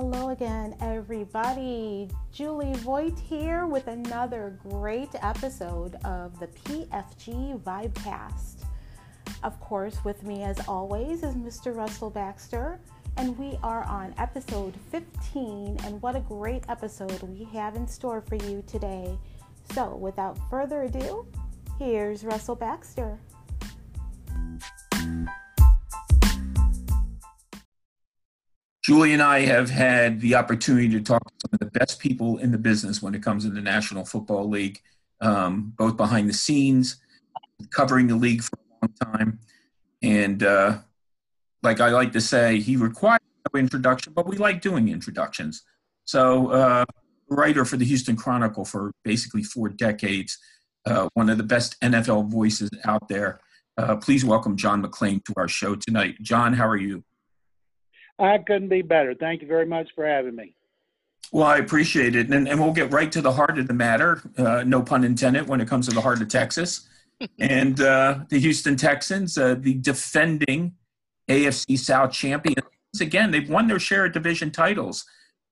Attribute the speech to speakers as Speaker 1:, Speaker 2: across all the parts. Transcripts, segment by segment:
Speaker 1: Hello again, everybody. Julie Voigt here with another great episode of the PFG Vibecast. Of course, with me as always is Mr. Russell Baxter, and we are on episode 15. And what a great episode we have in store for you today. So, without further ado, here's Russell Baxter.
Speaker 2: Julie and I have had the opportunity to talk to some of the best people in the business when it comes to the National Football League, um, both behind the scenes, covering the league for a long time. And uh, like I like to say, he requires no introduction, but we like doing introductions. So, uh, writer for the Houston Chronicle for basically four decades, uh, one of the best NFL voices out there. Uh, please welcome John McClain to our show tonight. John, how are you?
Speaker 3: I couldn't be better. Thank you very much for having me.
Speaker 2: Well, I appreciate it. And, and we'll get right to the heart of the matter, uh, no pun intended, when it comes to the heart of Texas. and uh, the Houston Texans, uh, the defending AFC South champions, again, they've won their share of division titles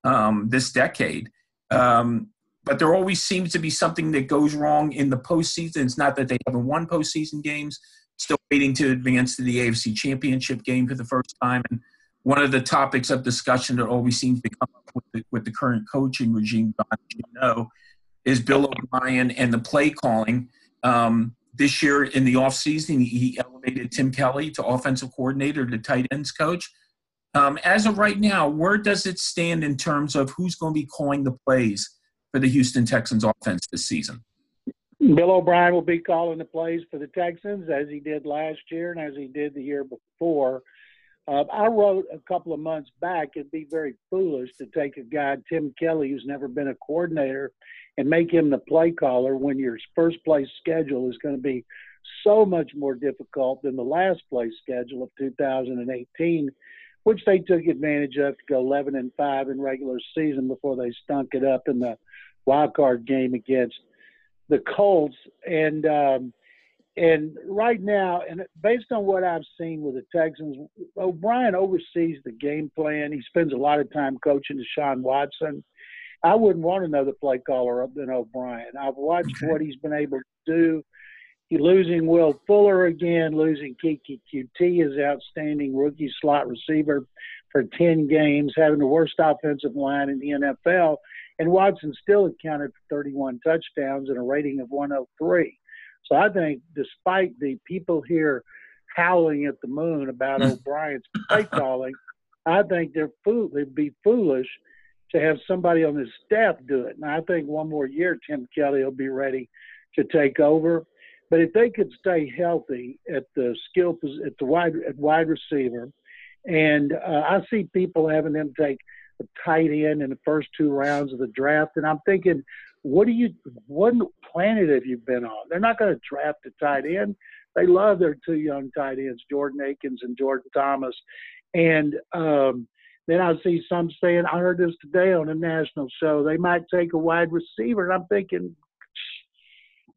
Speaker 2: um, this decade. Um, but there always seems to be something that goes wrong in the postseason. It's not that they haven't won postseason games, still waiting to advance to the AFC championship game for the first time. And one of the topics of discussion that always seems to come up with the, with the current coaching regime, you know, is Bill O'Brien and the play calling. Um, this year in the offseason, he elevated Tim Kelly to offensive coordinator to tight ends coach. Um, as of right now, where does it stand in terms of who's going to be calling the plays for the Houston Texans offense this season?
Speaker 3: Bill O'Brien will be calling the plays for the Texans as he did last year and as he did the year before. Uh, I wrote a couple of months back it'd be very foolish to take a guy, Tim Kelly, who's never been a coordinator, and make him the play caller when your first place schedule is going to be so much more difficult than the last place schedule of 2018, which they took advantage of to go 11 and 5 in regular season before they stunk it up in the wild card game against the Colts. And um, and right now, and based on what I've seen with the Texans, O'Brien oversees the game plan. He spends a lot of time coaching Deshaun Watson. I wouldn't want another play caller up than O'Brien. I've watched okay. what he's been able to do. He losing Will Fuller again, losing Keke Coutee, his outstanding rookie slot receiver for 10 games, having the worst offensive line in the NFL. And Watson still accounted for 31 touchdowns and a rating of 103. So I think, despite the people here howling at the moon about O'Brien's play calling, I think they're fool. They'd be foolish to have somebody on his staff do it. And I think one more year, Tim Kelly will be ready to take over. But if they could stay healthy at the skill at the wide at wide receiver, and uh, I see people having them take a tight end in the first two rounds of the draft, and I'm thinking, what do you what planet have you been on? They're not going to draft a tight end. They love their two young tight ends, Jordan Akins and Jordan Thomas. And um, then I see some saying, I heard this today on a national show, they might take a wide receiver. And I'm thinking,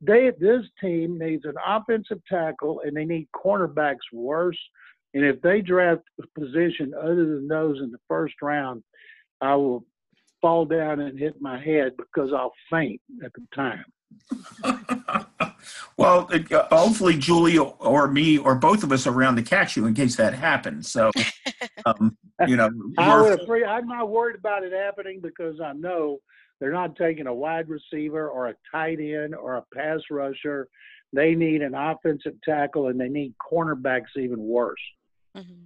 Speaker 3: they this team needs an offensive tackle and they need cornerbacks worse. And if they draft a position other than those in the first round, I will fall down and hit my head because I'll faint at the time.
Speaker 2: well, uh, hopefully Julie or me or both of us are around to catch you in case that happens. So, um, you know,
Speaker 3: I would agree. I'm not worried about it happening because I know they're not taking a wide receiver or a tight end or a pass rusher. They need an offensive tackle and they need cornerbacks even worse. Mm-hmm.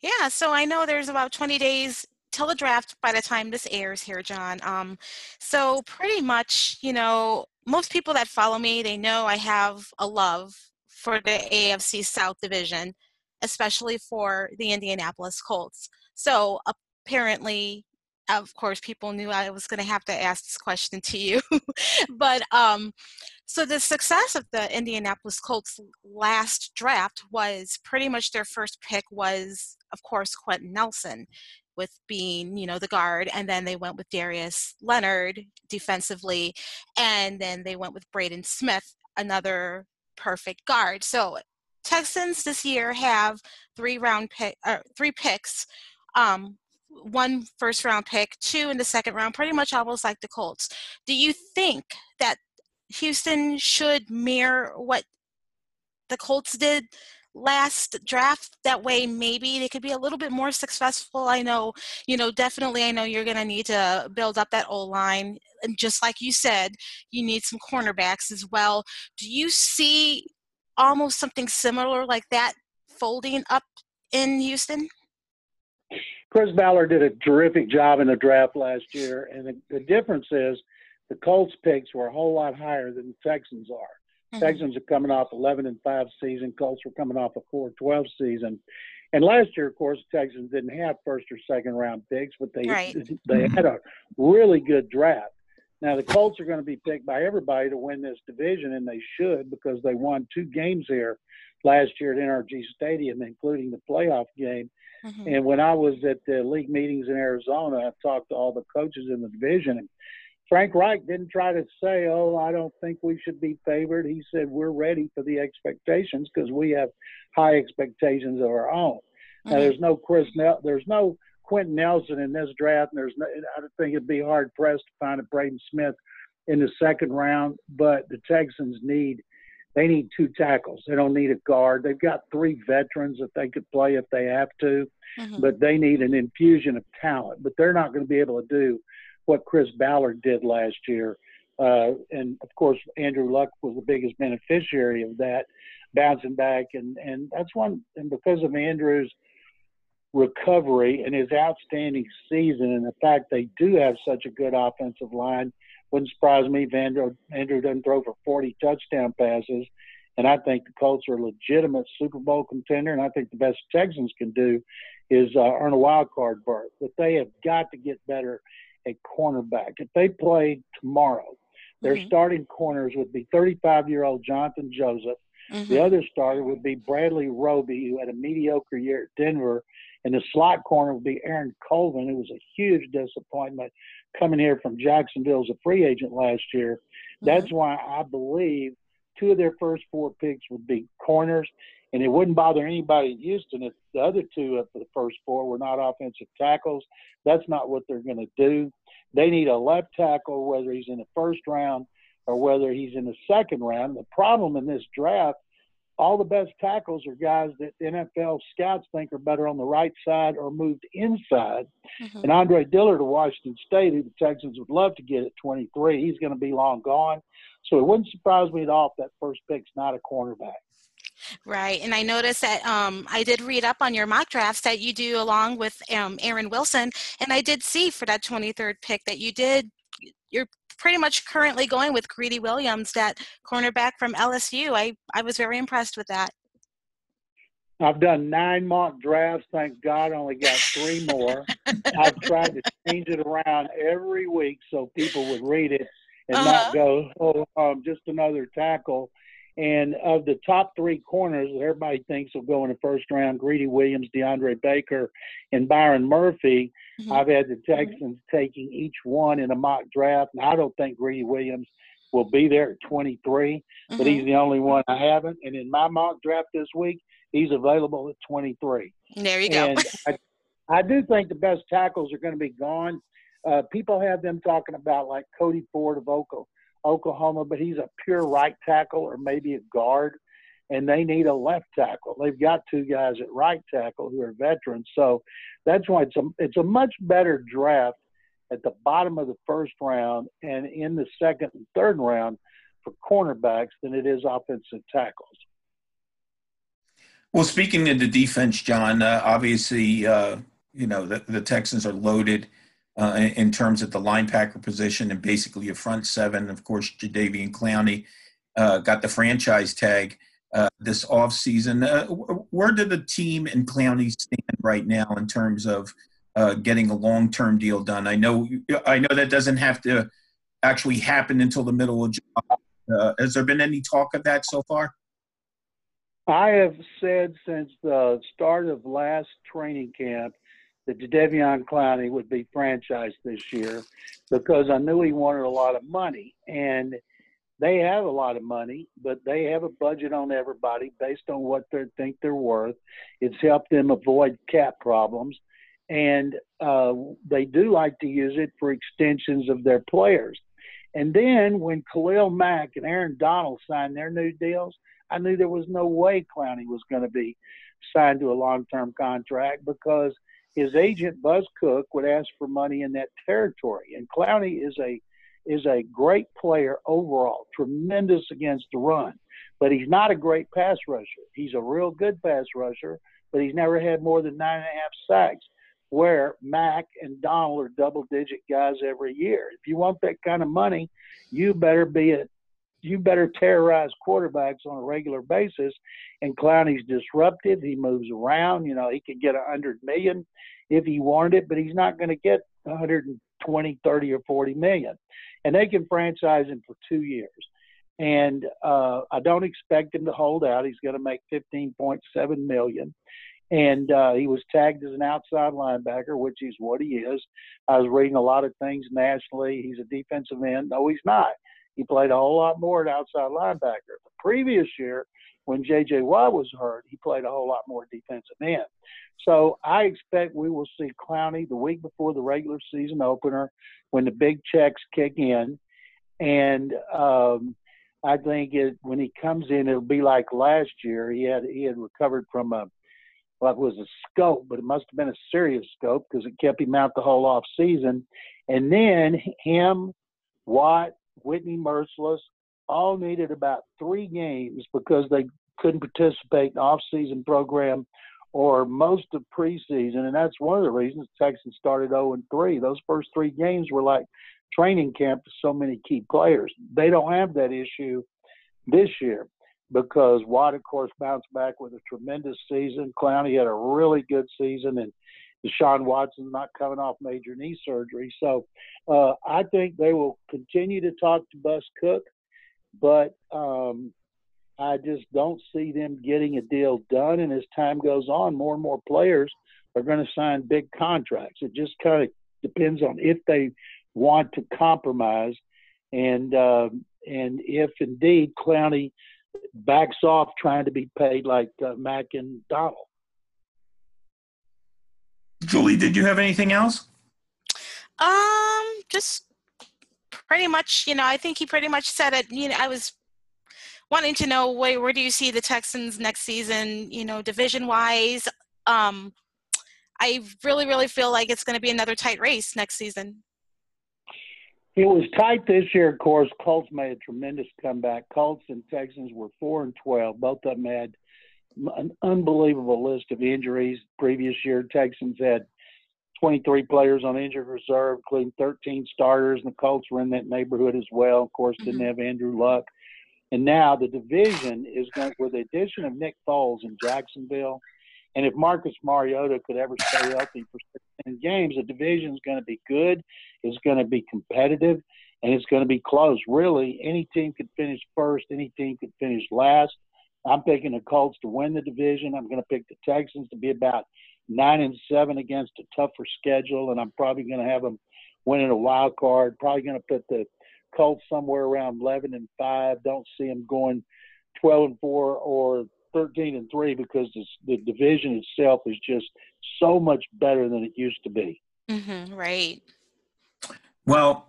Speaker 4: Yeah, so I know there's about 20 days till the draft by the time this airs here, John. Um, so pretty much, you know, most people that follow me, they know I have a love for the AFC South Division, especially for the Indianapolis Colts. So apparently, of course, people knew I was going to have to ask this question to you. but um, so the success of the Indianapolis Colts last draft was pretty much their first pick was, of course, Quenton Nelson with being, you know, the guard, and then they went with Darius Leonard defensively, and then they went with Braden Smith, another perfect guard. So Texans this year have three round pick, uh, three picks um, one first round pick, two in the second round, pretty much almost like the Colts. Do you think that Houston should mirror what the Colts did last draft that way maybe they could be a little bit more successful. I know you know definitely i know you're going to need to build up that o line and just like you said you need some cornerbacks as well. Do you see almost something similar like that folding up in houston?
Speaker 3: Chris ballard did a terrific job in the draft last year and the, the difference is the colts picks were a whole lot higher than the texans are Mm-hmm. Texans are coming off 11 and 5 season. Colts were coming off a 4 12 season. And last year, of course, the Texans didn't have first or second round picks, but they
Speaker 4: right.
Speaker 3: they had a really good draft. Now the Colts are going to be picked by everybody to win this division, and they should because they won two games here last year at NRG Stadium, including the playoff game. Mm-hmm. And when I was at the league meetings in Arizona, I talked to all the coaches in the division, and Frank Reich didn't try to say, "Oh, I don't think we should be favored." He said, "We're ready for the expectations because we have high expectations of our own." Mm-hmm. Now, there's no Chris, Nel- there's no Quenton Nelson in this draft, and there's no, I don't think it'd be hard pressed to find a Braden Smith in the second round. But the Texans need they need two tackles. They don't need a guard. They've got three veterans that they could play if they have to, mm-hmm. but they need an infusion of talent. But they're not going to be able to do what Chris Ballard did last year. Uh, and of course, Andrew Luck was the biggest beneficiary of that, bouncing back. And, and that's one, and because of Andrew's recovery and his outstanding season, and the fact they do have such a good offensive line, wouldn't surprise me if Andrew, Andrew doesn't throw for 40 touchdown passes. And I think the Colts are a legitimate Super Bowl contender. And I think the best Texans can do is uh, earn a wild card berth. But they have got to get better a cornerback. If they played tomorrow, their mm-hmm. starting corners would be 35 year old Johnathan Joseph. Mm-hmm. The other starter would be Bradley Roby, who had a mediocre year at Denver. And the slot corner would be Aaron Colvin, who was a huge disappointment coming here from Jacksonville as a free agent last year. Mm-hmm. That's why I believe two of their first four picks would be corners, and it wouldn't bother anybody in Houston if the other two of the first four were not offensive tackles. That's not what they're going to do. They need a left tackle, whether he's in the first round or whether he's in the second round. The problem in this draft, all the best tackles are guys that NFL scouts think are better on the right side or moved inside. Mm-hmm. And Andre Dillard of Washington State, who the Texans would love to get at 23, he's going to be long gone. So it wouldn't surprise me at all if that first pick's not a cornerback.
Speaker 4: Right. And I noticed that um, I did read up on your mock drafts that you do along with um, Aaron Wilson. And I did see for that 23rd pick that you did, you're pretty much currently going with Greedy Williams, that cornerback from LSU. I, I was very impressed with that.
Speaker 3: I've done nine mock drafts. Thank God, I only got three more. I've tried to change it around every week so people would read it and uh-huh. not go, oh, um, just another tackle. And of the top three corners that everybody thinks will go in the first round, Greedy Williams, DeAndre Baker, and Byron Murphy, mm-hmm. I've had the Texans mm-hmm. taking each one in a mock draft. And I don't think Greedy Williams will be there at 23, mm-hmm. but he's mm-hmm. the only one I haven't. And in my mock draft this week, he's available at 23.
Speaker 4: There you go.
Speaker 3: I, I do think the best tackles are going to be gone. Uh, people have them talking about like Cody Ford of Oklahoma Oklahoma, but he's a pure right tackle or maybe a guard, and they need a left tackle. They've got two guys at right tackle who are veterans, so that's why it's a it's a much better draft at the bottom of the first round and in the second and third round for cornerbacks than it is offensive tackles.
Speaker 2: Well, speaking of the defense, John, uh, obviously, uh, you know the, the Texans are loaded uh, in terms of the linebacker position and basically a front seven. Of course, Jadeveon Clowney uh, got the franchise tag uh, this offseason. Uh, where did the team and Clowney stand right now in terms of uh, getting a long-term deal done? I know I know that doesn't have to actually happen until the middle of July. Uh, has there been any talk of that so far?
Speaker 3: I have said since the start of last training camp that Jadeveon Clowney would be franchised this year because I knew he wanted a lot of money. And they have a lot of money, but they have a budget on everybody based on what they think they're worth. It's helped them avoid cap problems. and uh, they do like to use it for extensions of their players. And then when Khalil Mack and Aaron Donald signed their new deals, I knew there was no way Clowney was going to be signed to a long-term contract because his agent Bus Cook would ask for money in that territory. And Clowney is a is a great player overall, tremendous against the run, but he's not a great pass rusher. He's a real good pass rusher, but he's never had more than nine and a half sacks. Where Mack and Donald are double digit guys every year. If you want that kind of money, you better be a you better terrorize quarterbacks on a regular basis. And Clowney's disruptive. He moves around. You know, he could get a hundred million if he wanted it, but he's not going to get 120, 30, or 40 million. And they can franchise him for two years. And uh, I don't expect him to hold out. He's going to make 15.7 million. And uh, he was tagged as an outside linebacker, which is what he is. I was reading a lot of things nationally. He's a defensive end. No, he's not. He played a whole lot more at outside linebacker. The previous year, when J.J. Watt was hurt, he played a whole lot more defensive end. So I expect we will see Clowney the week before the regular season opener when the big checks kick in. And um, I think it, when he comes in, it'll be like last year. He had he had recovered from a what was a scope, but it must have been a serious scope because it kept him out the whole off season. And then him, Watt, Whitney Mercilus, all needed about three games because they couldn't participate in off-season program or most of preseason, and that's one of the reasons Texans started 0 and 3. Those first three games were like training camp for so many key players. They don't have that issue this year because Watt, of course, bounced back with a tremendous season. Clowney had a really good season, and Deshaun Watson not coming off major knee surgery. So uh, I think they will continue to talk to Bus Cook, but um, I just don't see them getting a deal done. And as time goes on, more and more players are going to sign big contracts. It just kind of depends on if they want to compromise, and uh, and if indeed Clowney backs off trying to be paid like uh, Mack and Donald.
Speaker 2: Julie, did you have anything else?
Speaker 4: Um, just pretty much. You know, I think he pretty much said it. You know, I was wanting to know where, where do you see the Texans next season, you know, division wise. Um, I really, really feel like it's going to be another tight race next season.
Speaker 3: It was tight this year, of course. Colts made a tremendous comeback. Colts and Texans were four and twelve. Both of them had an unbelievable list of injuries. Previous year, Texans had 23 players on injured reserve, including 13 starters, and the Colts were in that neighborhood as well. Of course, didn't mm-hmm. have Andrew Luck. And now the division is going with the addition of Nick Foles in Jacksonville. And if Marcus Mariota could ever stay healthy for 16 games, the division is going to be good. It's going to be competitive, and it's going to be close. Really, any team could finish first. Any team could finish last. I'm picking the Colts to win the division. I'm going to pick the Texans to be about nine and seven against a tougher schedule, and I'm probably going to have them winning a wild card. Probably going to put the Colts somewhere around 11 and 5. Don't see them going 12 and 4 or 13 and 3 because this, the division itself is just so much better than it used to be.
Speaker 4: Mm-hmm, right.
Speaker 2: Well,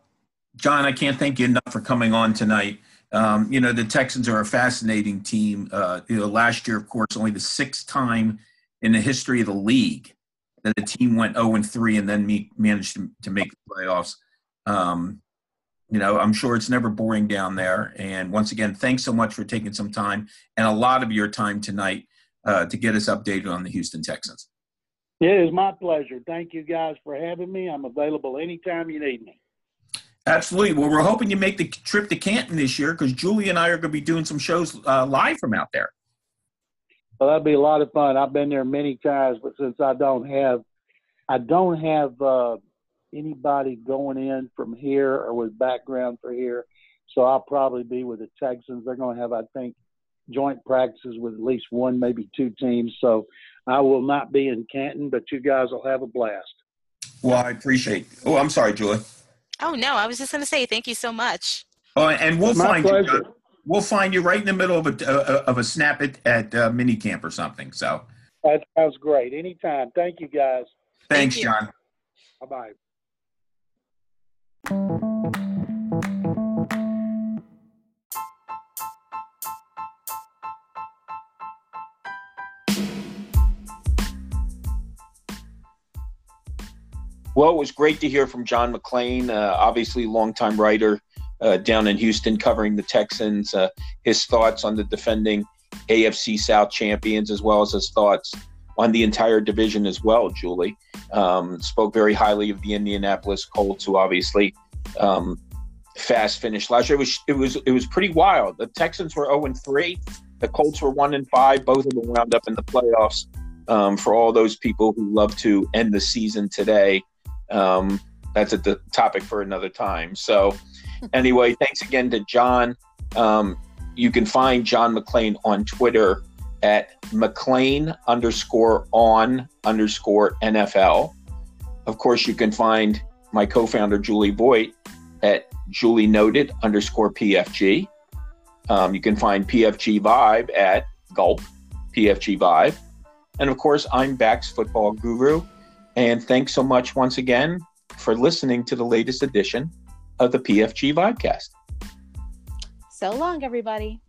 Speaker 2: John, I can't thank you enough for coming on tonight. Um, you know, the Texans are a fascinating team. Uh, you know, last year, of course, only the sixth time in the history of the league that a team went 0 and 3 and then managed to, to make the playoffs. Um, you know, I'm sure it's never boring down there. And once again, thanks so much for taking some time and a lot of your time tonight uh, to get us updated on the Houston Texans.
Speaker 3: It is my pleasure. Thank you guys for having me. I'm available anytime you need me.
Speaker 2: Absolutely. Well, we're hoping you make the trip to Canton this year because Julie and I are going to be doing some shows uh, live from out there.
Speaker 3: Well, that'd be a lot of fun. I've been there many times, but since I don't have, I don't have uh, anybody going in from here or with background for here. So I'll probably be with the Texans. They're going to have, I think, joint practices with at least one, maybe two teams. So I will not be in Canton, but you guys will have a blast.
Speaker 2: Well, I appreciate. Oh, I'm sorry, Julie.
Speaker 4: Oh no, I was just going to say thank you so much.
Speaker 2: Oh, and we'll My find pleasure. you. We'll find you right in the middle of a uh, of a snap at at uh, mini camp or something. So
Speaker 3: that sounds great. Anytime. Thank you, guys.
Speaker 2: Thanks,
Speaker 4: Thank you.
Speaker 2: John.
Speaker 3: Bye bye.
Speaker 2: Well, it was great to hear from John McClain, uh, obviously longtime writer uh, down in Houston covering the Texans. Uh, his thoughts on the defending AFC South champions, as well as his thoughts on the entire division as well. Julie um, spoke very highly of the Indianapolis Colts, who obviously um, fast finished last year. It was it was it was pretty wild. The Texans were zero and three. The Colts were one and five. Both of them wound up in the playoffs. Um, for all those people who love to end the season today, um, that's a the topic for another time. So, anyway, thanks again to John. Um, you can find John McClain on Twitter at McClain underscore on underscore NFL. Of course, you can find my co-founder Julie Voigt at Julie Noted underscore PFG. Um, you can find PFG Vibe at Gulp PFG Vibe. And of course, I'm Bax Football Guru. And thanks so much once again for listening to the latest edition of the PFG Vibecast.
Speaker 1: So long, everybody.